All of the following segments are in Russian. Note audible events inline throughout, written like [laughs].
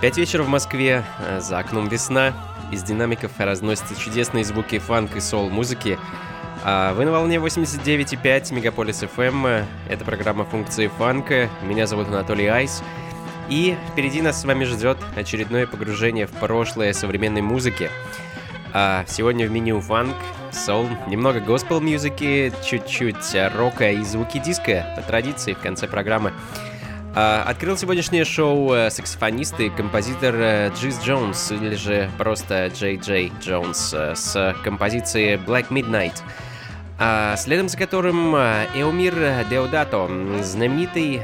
Пять вечера в Москве, э, за окном весна, из динамиков разносятся чудесные звуки фанк и сол-музыки. А вы на волне 89,5 Мегаполис FM. Это программа функции фанка. Меня зовут Анатолий Айс. И впереди нас с вами ждет очередное погружение в прошлое современной музыки. А сегодня в меню фанк, сол, немного госпел музыки, чуть-чуть рока и звуки диска по традиции в конце программы. А, открыл сегодняшнее шоу э, саксофонист и композитор э, Джиз Джонс, или же просто Джей Джей Джонс, э, с композицией Black Midnight. А, следом за которым Эомир Деодато, знаменитый,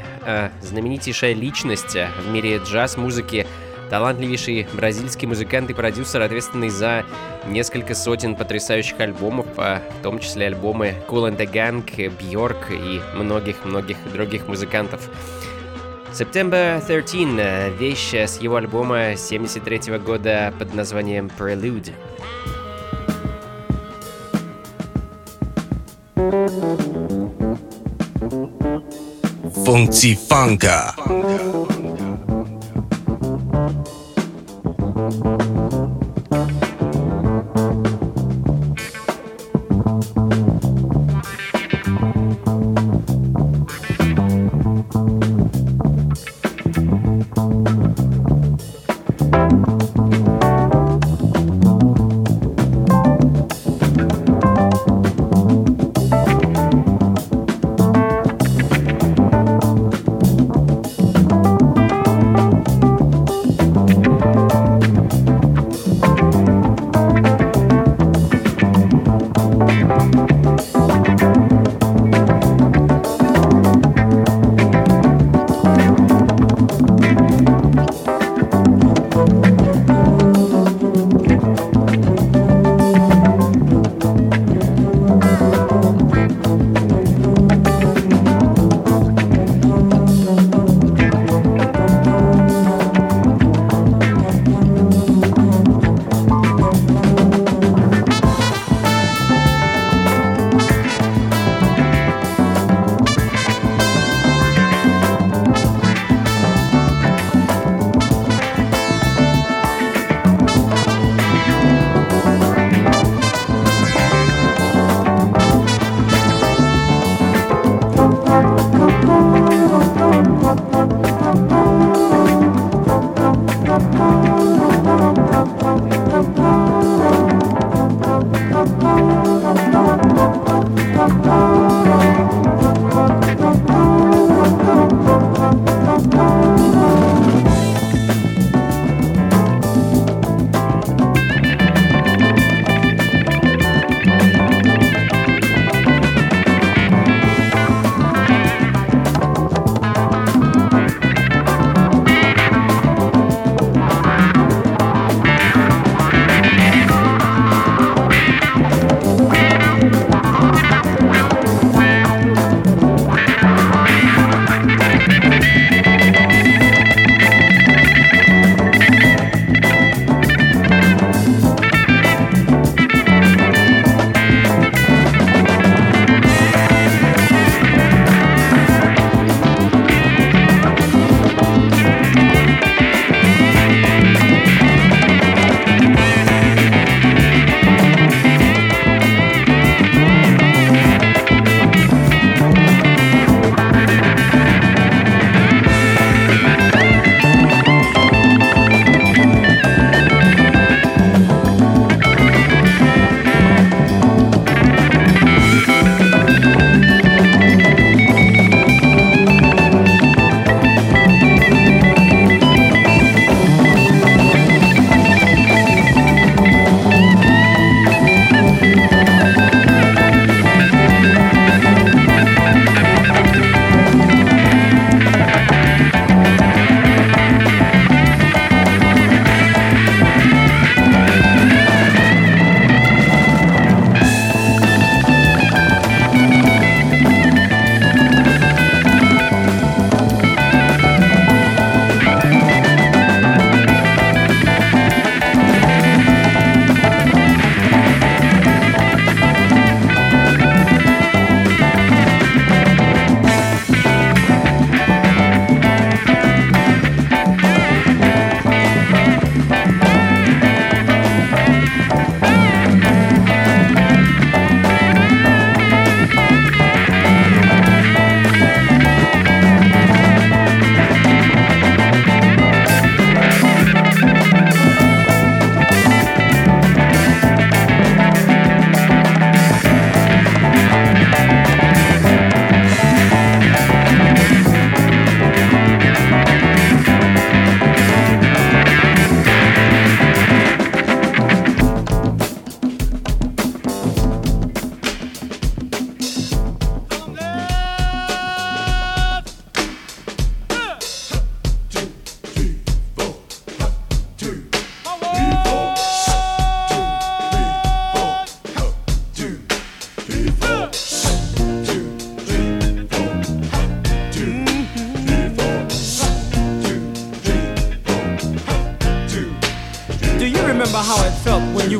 знаменитейшая личность в мире джаз-музыки, талантливейший бразильский музыкант и продюсер, ответственный за несколько сотен потрясающих альбомов, в том числе альбомы Cool and the Gang, Bjork и многих-многих других музыкантов. September 13 — вещь с его альбома 73 года под названием Prelude. Функции фанка.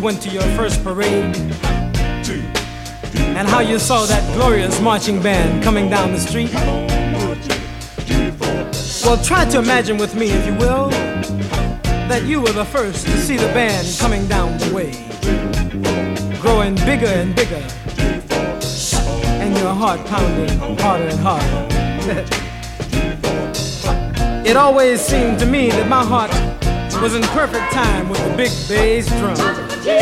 Went to your first parade and how you saw that glorious marching band coming down the street. Well, try to imagine with me, if you will, that you were the first to see the band coming down the way, growing bigger and bigger, and your heart pounding harder and harder. [laughs] it always seemed to me that my heart was in perfect time with the big bass drum. Remember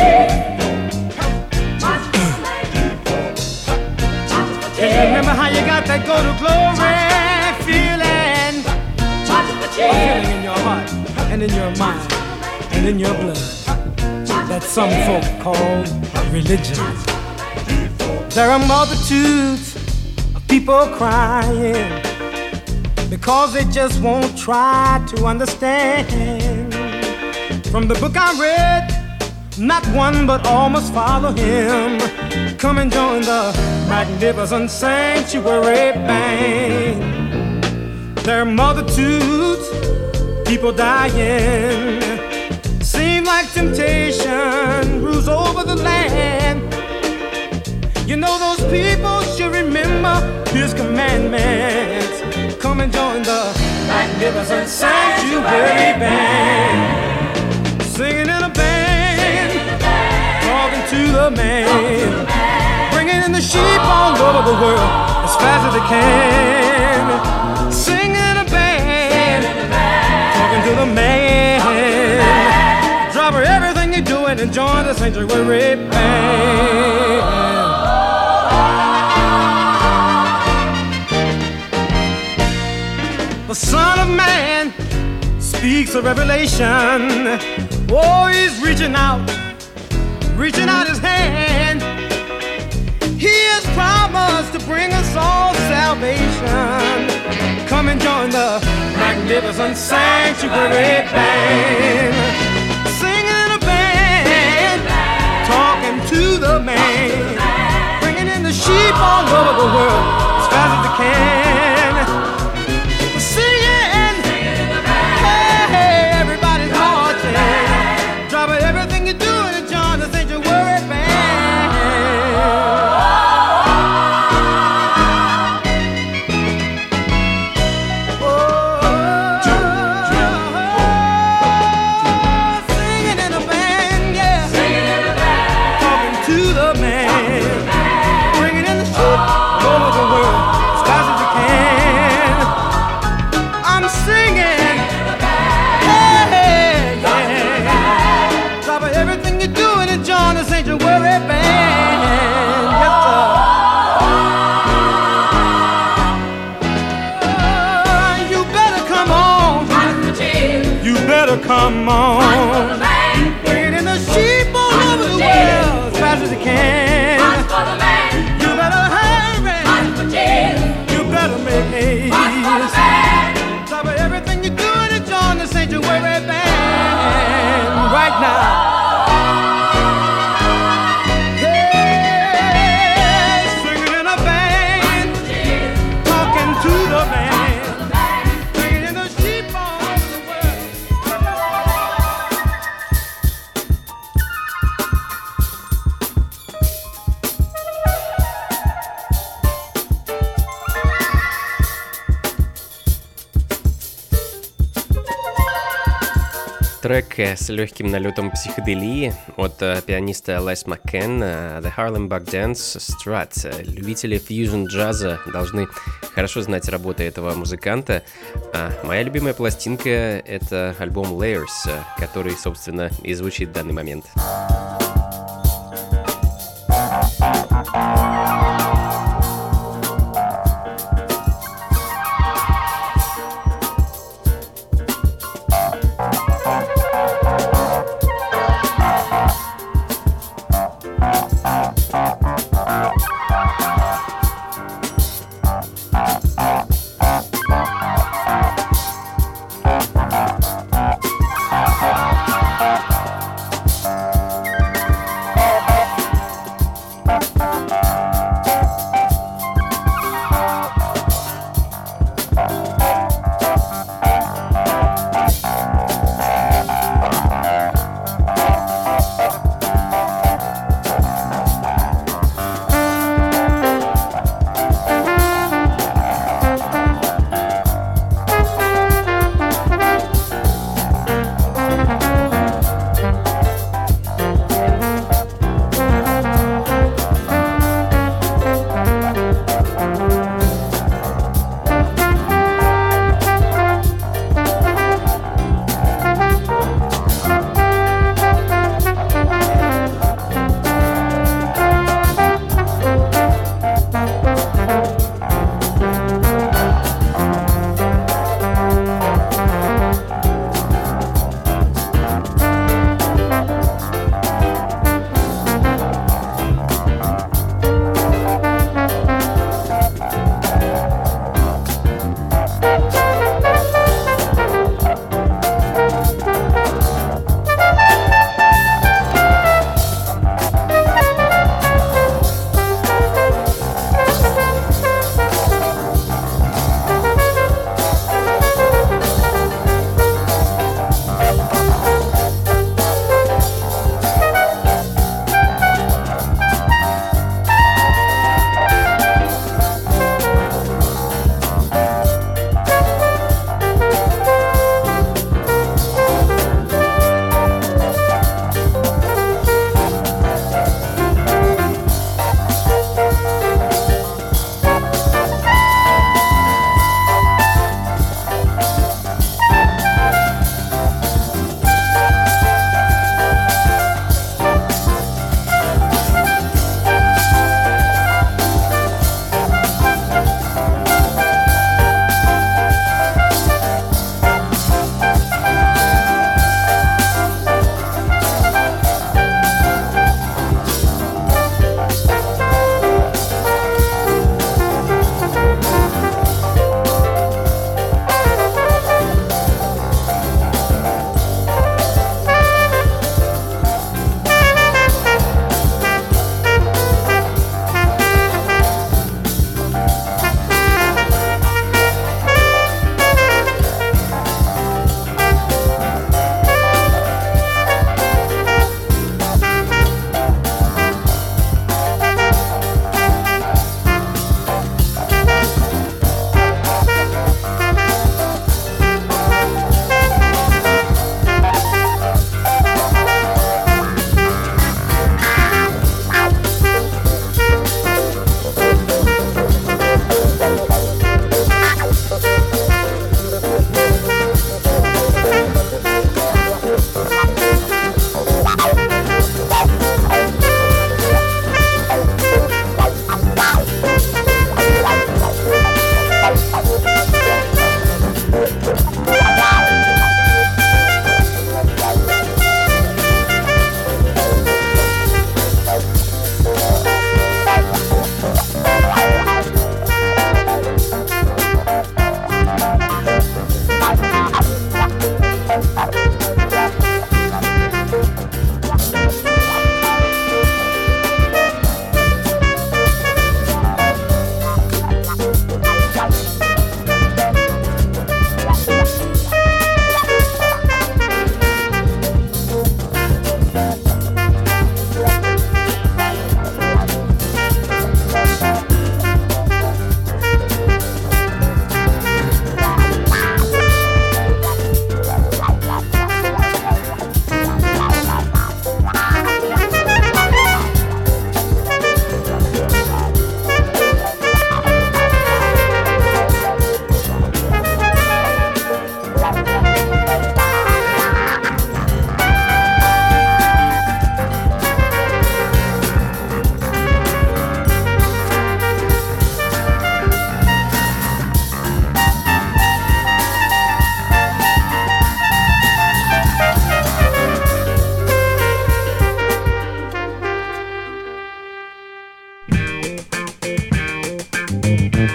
how you got that go to glory feeling? Feeling in your heart and in your mind and in your blood that some folk call religion. There are multitudes of people crying because they just won't try to understand. From the book I read not one but all must follow him. Come and join the magnificent sanctuary band. There are multitudes, people dying. Seem like temptation rules over the land. You know those people should remember His commandments. Come and join the magnificent sanctuary band. Singing in a band, to the man, bringing in the sheep all over the world as fast as they can. Singing a band, talking to the man. Drop everything you're doing and join the sanctuary band. The Son of Man speaks of revelation. Oh, he's reaching out, and join the magnificent sanctuary band. Singing in a band, talking to the man, bringing in the sheep all over the world as fast as they can. Трек с легким налетом психоделии от э, пианиста Лес Маккен э, The Harlem Buck Dance Strut. Любители фьюжн джаза должны хорошо знать работы этого музыканта. А моя любимая пластинка — это альбом Layers, который, собственно, и звучит в данный момент.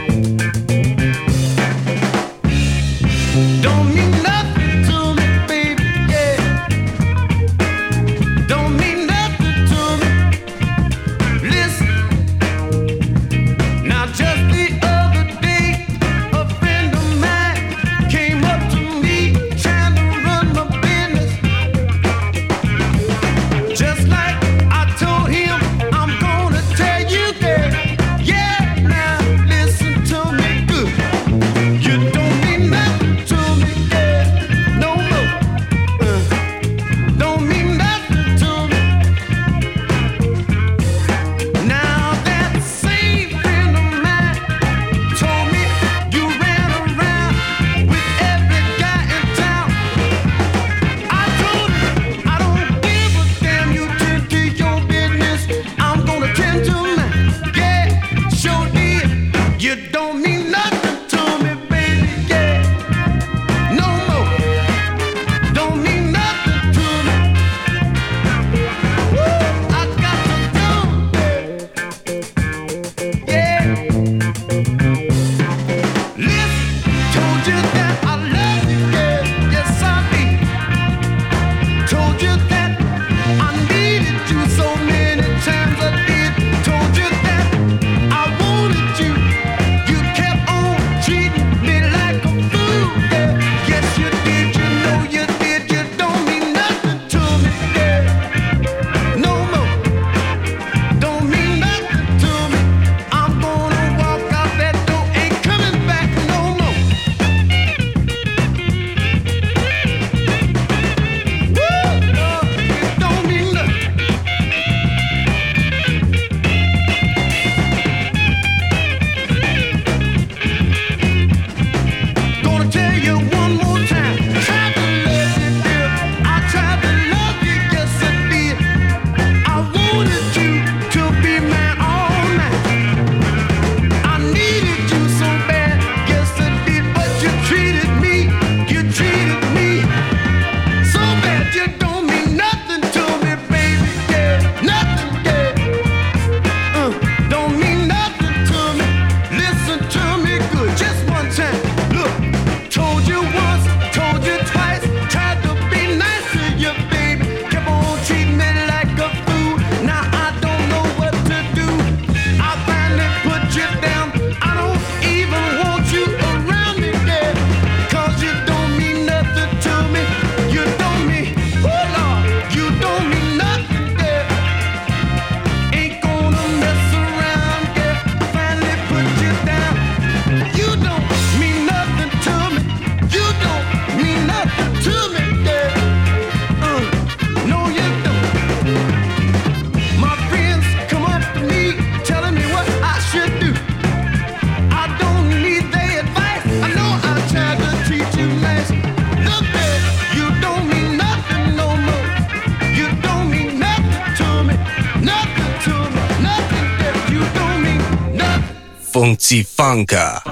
Música funkcji funka.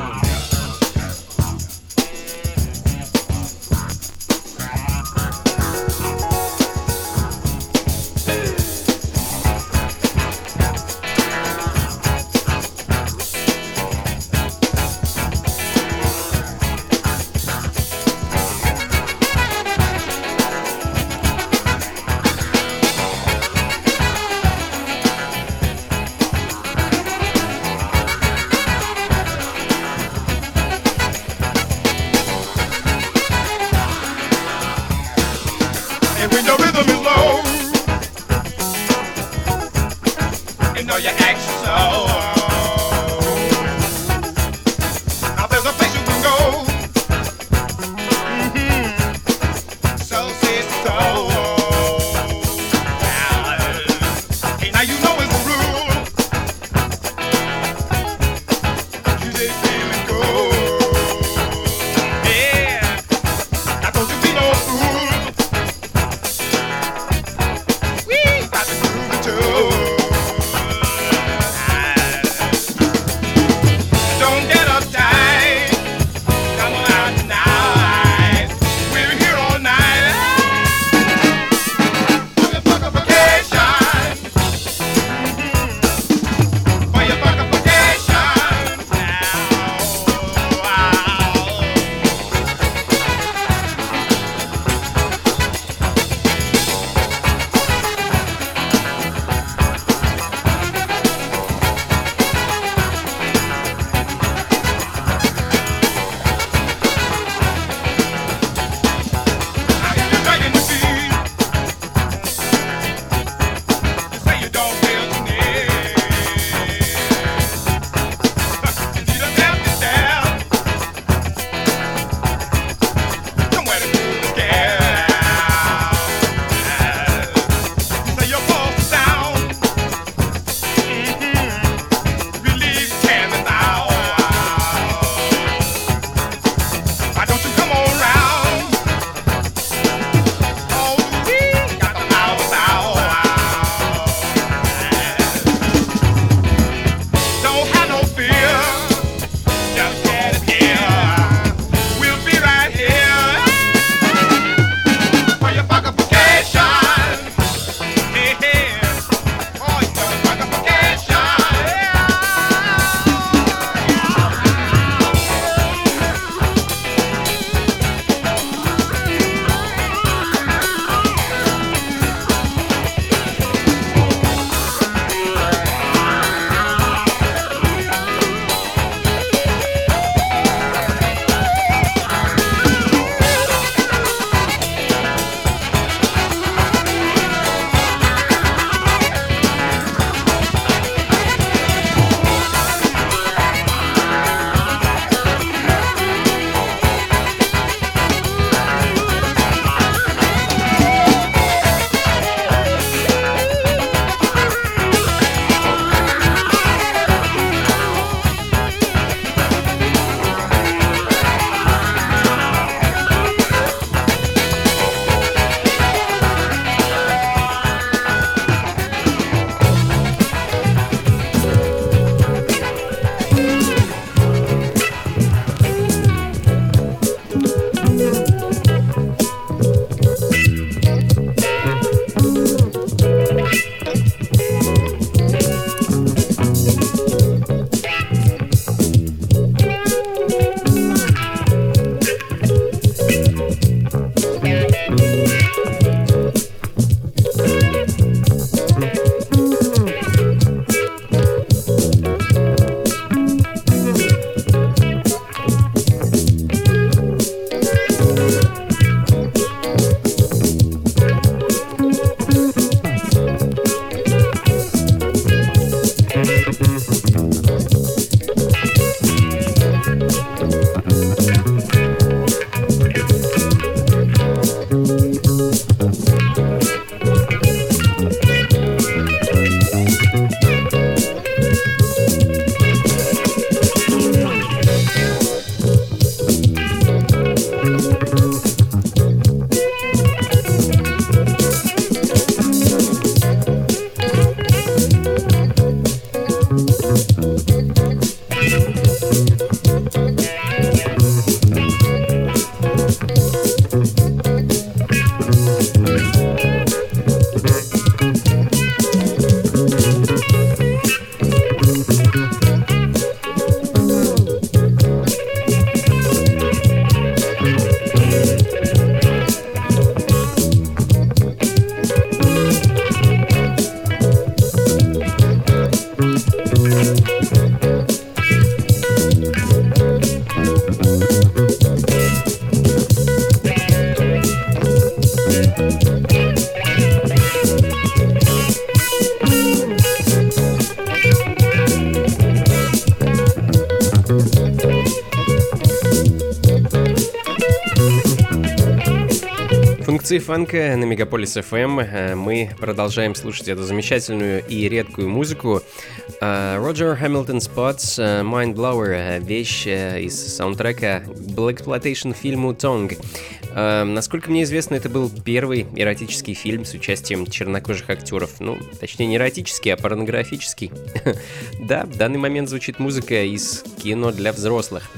Рубцы фанка на Мегаполис FM. Э, мы продолжаем слушать эту замечательную и редкую музыку. Роджер Хэмилтон Спотс Mind Blower, вещь из саундтрека Black Exploitation фильму Tongue. Насколько мне известно, это был первый эротический фильм с участием чернокожих актеров. Ну, точнее, не эротический, а порнографический. [laughs] да, в данный момент звучит музыка из кино для взрослых.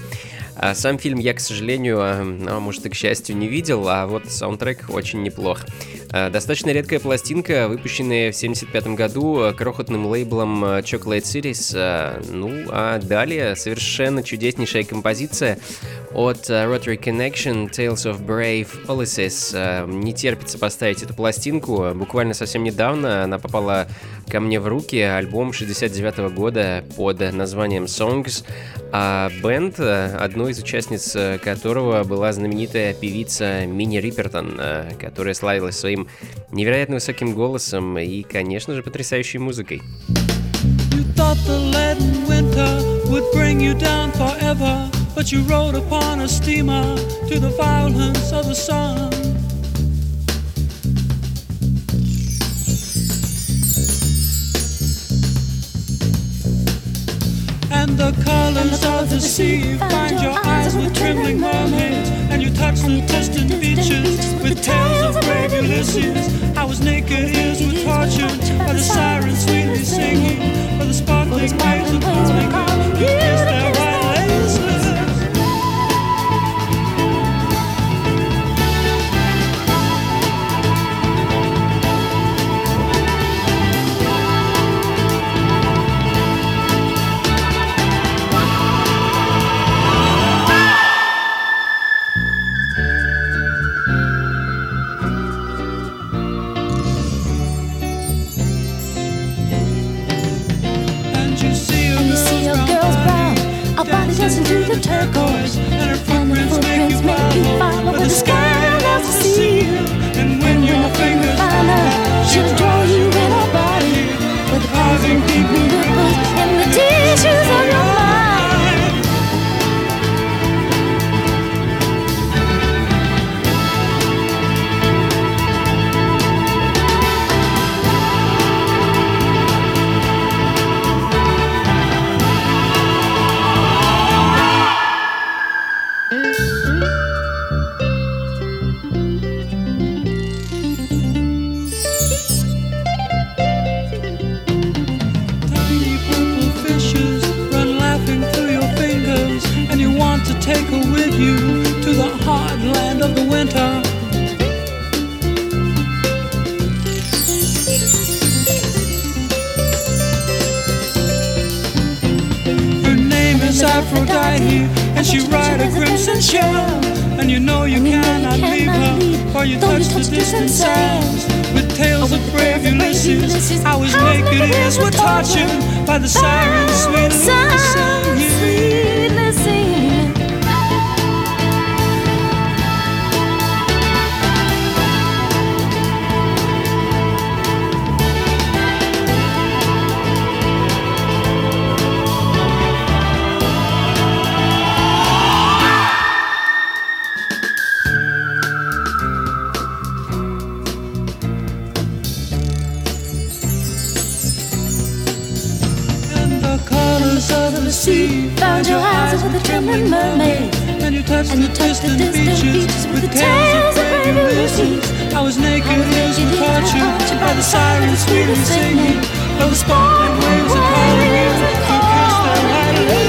А сам фильм я, к сожалению, а, а может и к счастью, не видел, а вот саундтрек очень неплох. А, достаточно редкая пластинка, выпущенная в 1975 году крохотным лейблом Chocolate Series. Ну, а далее совершенно чудеснейшая композиция от Rotary Connection Tales of Brave Policies. Не терпится поставить эту пластинку. Буквально совсем недавно она попала ко мне в руки. Альбом 69 -го года под названием Songs. А бенд, одной из участниц которого была знаменитая певица Мини Рипертон, которая славилась своим невероятно высоким голосом и, конечно же, потрясающей музыкой. Forever, but you rode upon a steamer to the violence of the sun. And the colors of the sea. You Find your eyes with trembling mermaids, and you touch the distant beaches with tales of brave Ulysses. I was naked, ears were tortured by the sirens sweetly singing, by the sparkling waves of calling. You kissed their listen to the turquoise. And her footprints make you follow where the sky loves to see you. And when your fingers find her, she'll draw you here and she ride a crimson shell. And you know you cannot leave her, or you touch the distant sands. With tales of brave Ulysses, I was naked ears were tortured by the sirens sweetly singing. Touched, and you touched the, distant, distant beaches with the tales of Ulysses. I was naked, ears were tortured by the sirens sweetly singing. By the sparkling waves of calling you. You kissed their light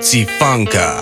Funky Funka.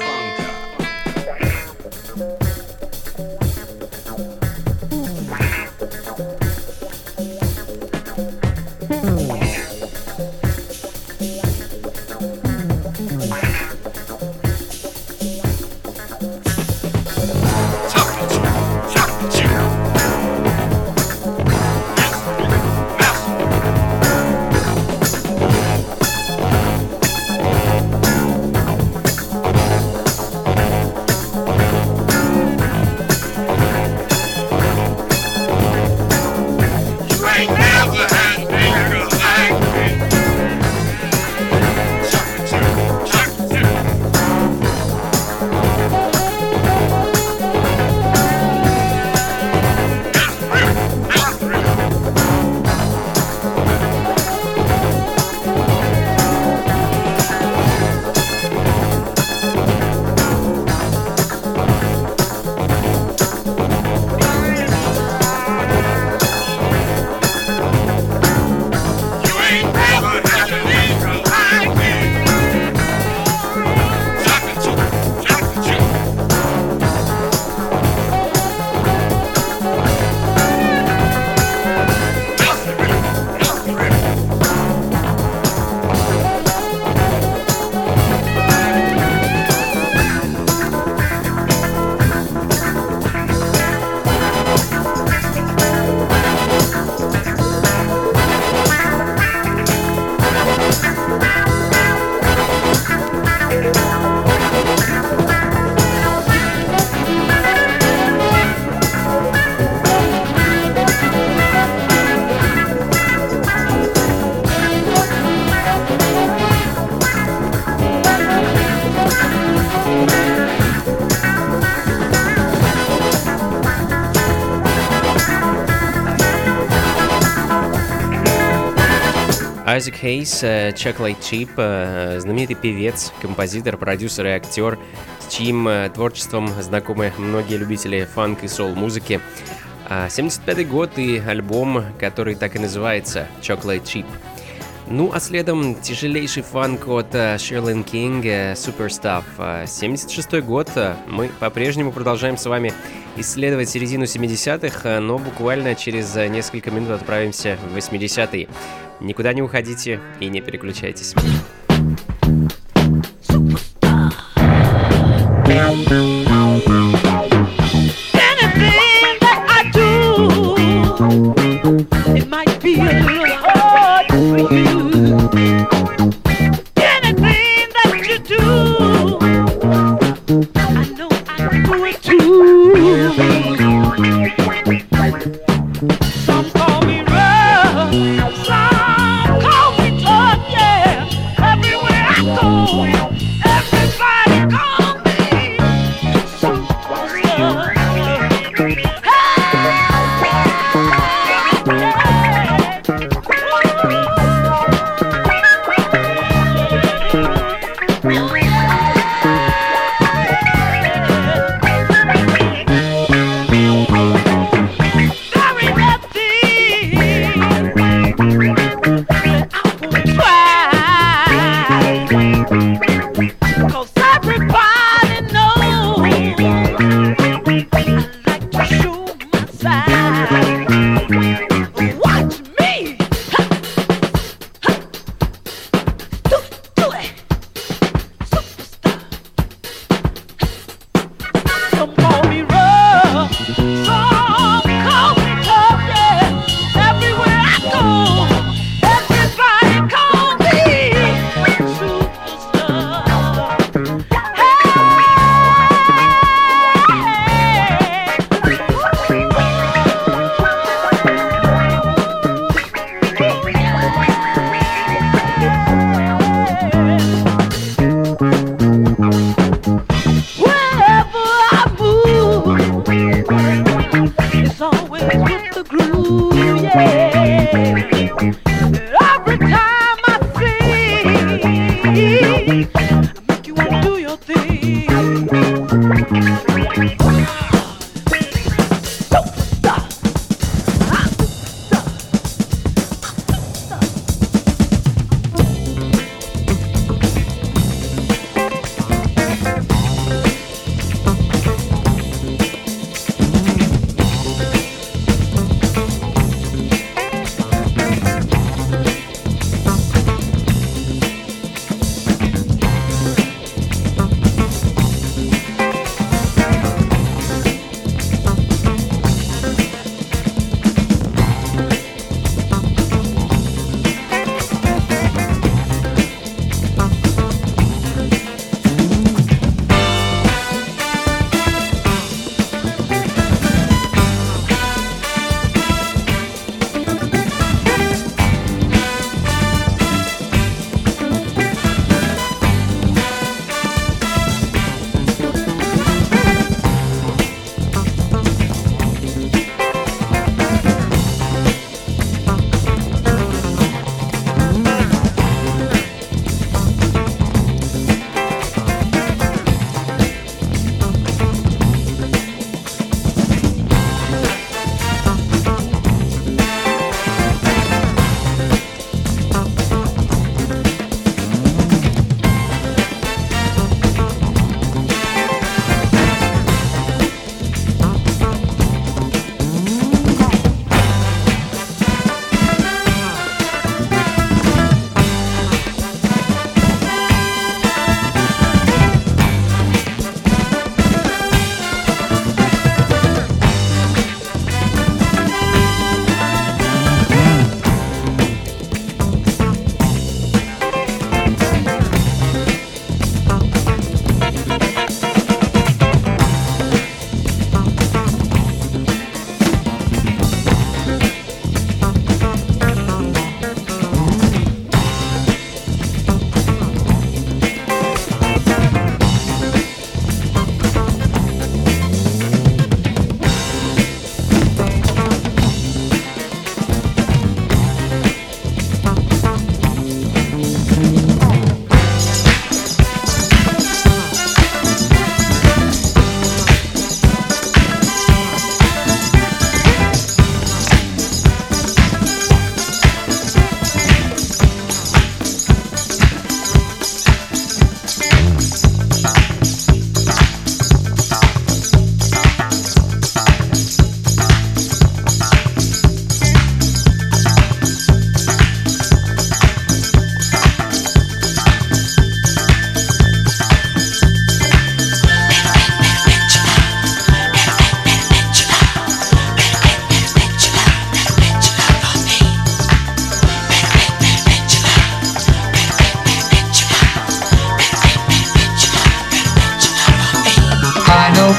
Айзек Хейс, Chocolate Chip, знаменитый певец, композитор, продюсер и актер, с чьим э, творчеством знакомы многие любители фанк и сол-музыки. 75 год и альбом, который так и называется Chocolate Chip. Ну а следом тяжелейший фанк от э, Шерлин Кинг э, Superstuff. Э, 76 год. Мы по-прежнему продолжаем с вами исследовать середину 70-х, но буквально через несколько минут отправимся в 80-е. Никуда не уходите и не переключайтесь.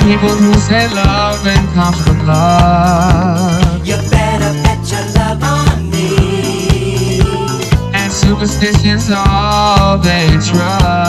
people who say love and comes from love. You better bet your love on me. And superstition's all they trust.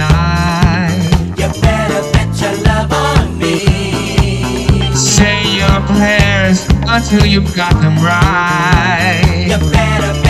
all. You better bet your love on me. Say your prayers until you've got them right. You better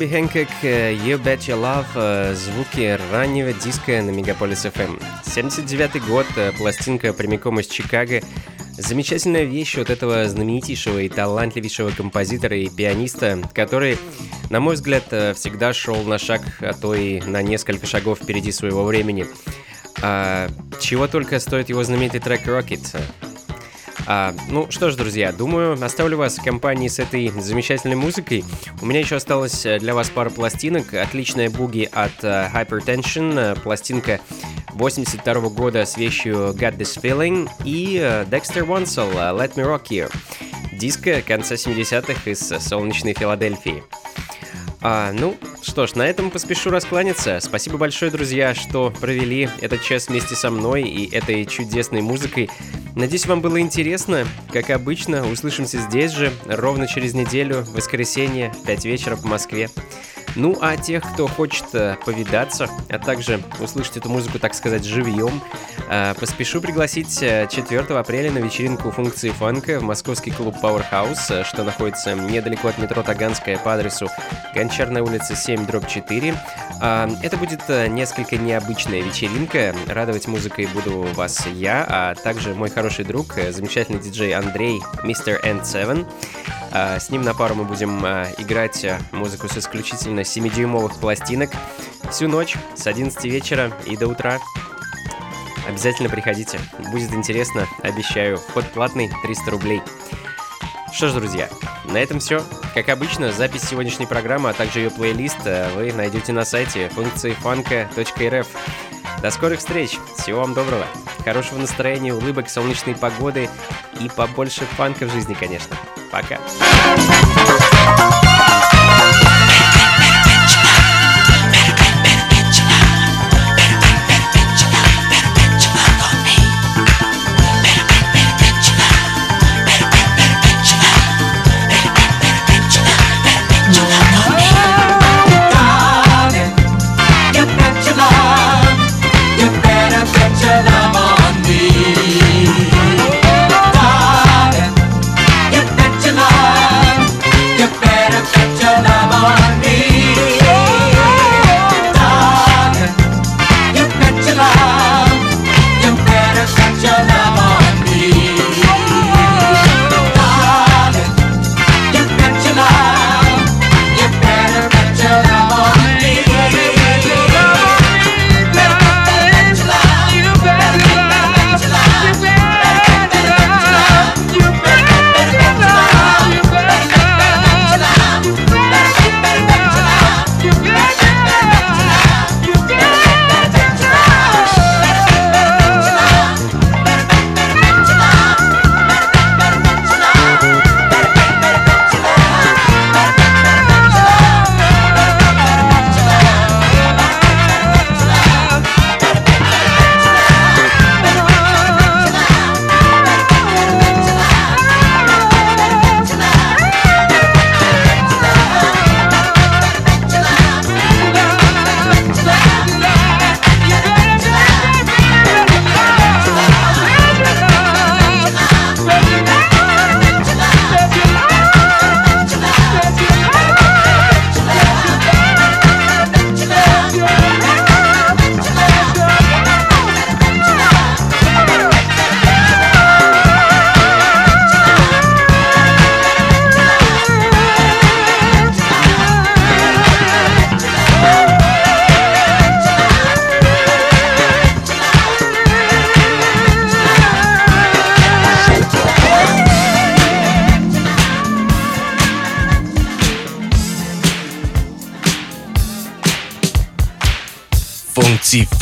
Эрби Хэнкок, You Bet Your Love, э, звуки раннего диска на Мегаполис FM. 79 год, э, пластинка прямиком из Чикаго. Замечательная вещь от этого знаменитейшего и талантливейшего композитора и пианиста, который, на мой взгляд, э, всегда шел на шаг, а то и на несколько шагов впереди своего времени. А, чего только стоит его знаменитый трек Rocket. А, ну что ж, друзья, думаю, оставлю вас в компании с этой замечательной музыкой. У меня еще осталось э, для вас пара пластинок. Отличная буги от uh, Hypertension, э, пластинка 82 -го года с вещью Got This Feeling и uh, Dexter Wansel Let Me Rock You. Диско конца 70-х из солнечной Филадельфии. А, ну, что ж, на этом поспешу раскланяться. Спасибо большое, друзья, что провели этот час вместе со мной и этой чудесной музыкой. Надеюсь, вам было интересно. Как обычно, услышимся здесь же, ровно через неделю, воскресенье, 5 вечера по Москве. Ну а тех, кто хочет э, повидаться, а также услышать эту музыку, так сказать, живьем, э, поспешу пригласить 4 э, апреля на вечеринку функции фанка в московский клуб Powerhouse, что находится недалеко от метро Таганская по адресу Гончарная улица 7, дробь 4. А, это будет несколько необычная вечеринка. Радовать музыкой буду вас я, а также мой хороший друг, замечательный диджей Андрей, мистер N7. А, с ним на пару мы будем а, играть а, музыку с исключительно 7-дюймовых пластинок всю ночь с 11 вечера и до утра. Обязательно приходите, будет интересно, обещаю. Вход платный, 300 рублей. Что ж, друзья, на этом все. Как обычно, запись сегодняшней программы, а также ее плейлист вы найдете на сайте функции фанка.рф. До скорых встреч, всего вам доброго, хорошего настроения, улыбок, солнечной погоды и побольше фанка в жизни, конечно. Пока.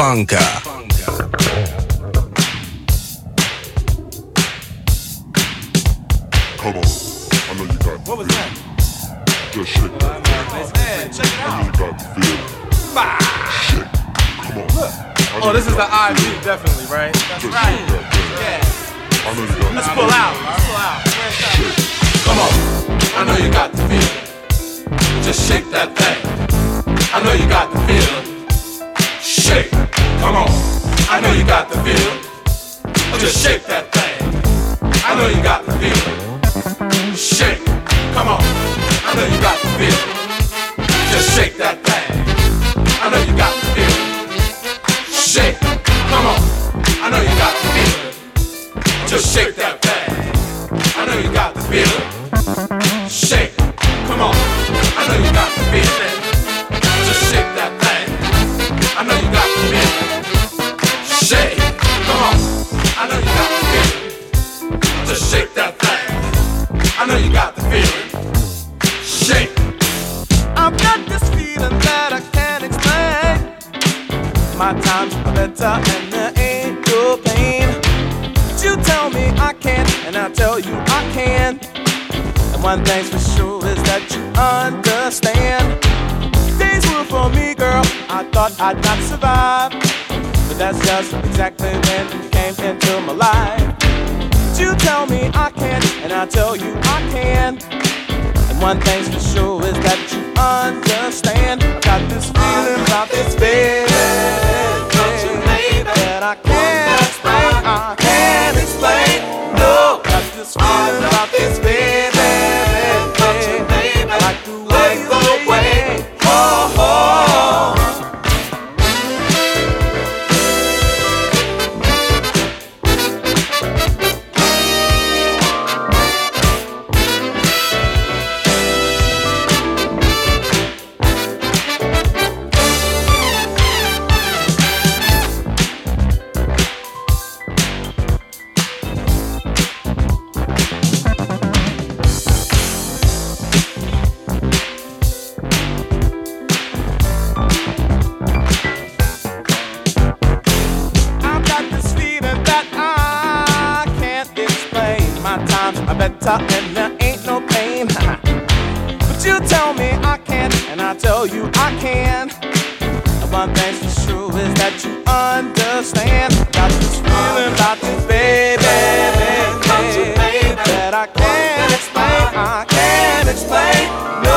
Blanca. I'd not survive. But that's just exactly when you came into my life. But you tell me I can't, and I tell you I can. And one thing you tell me I can't, and I tell you I can. And one thing's for sure is that you understand. Got this feeling about this baby, baby, baby, that I can't explain. I can't explain.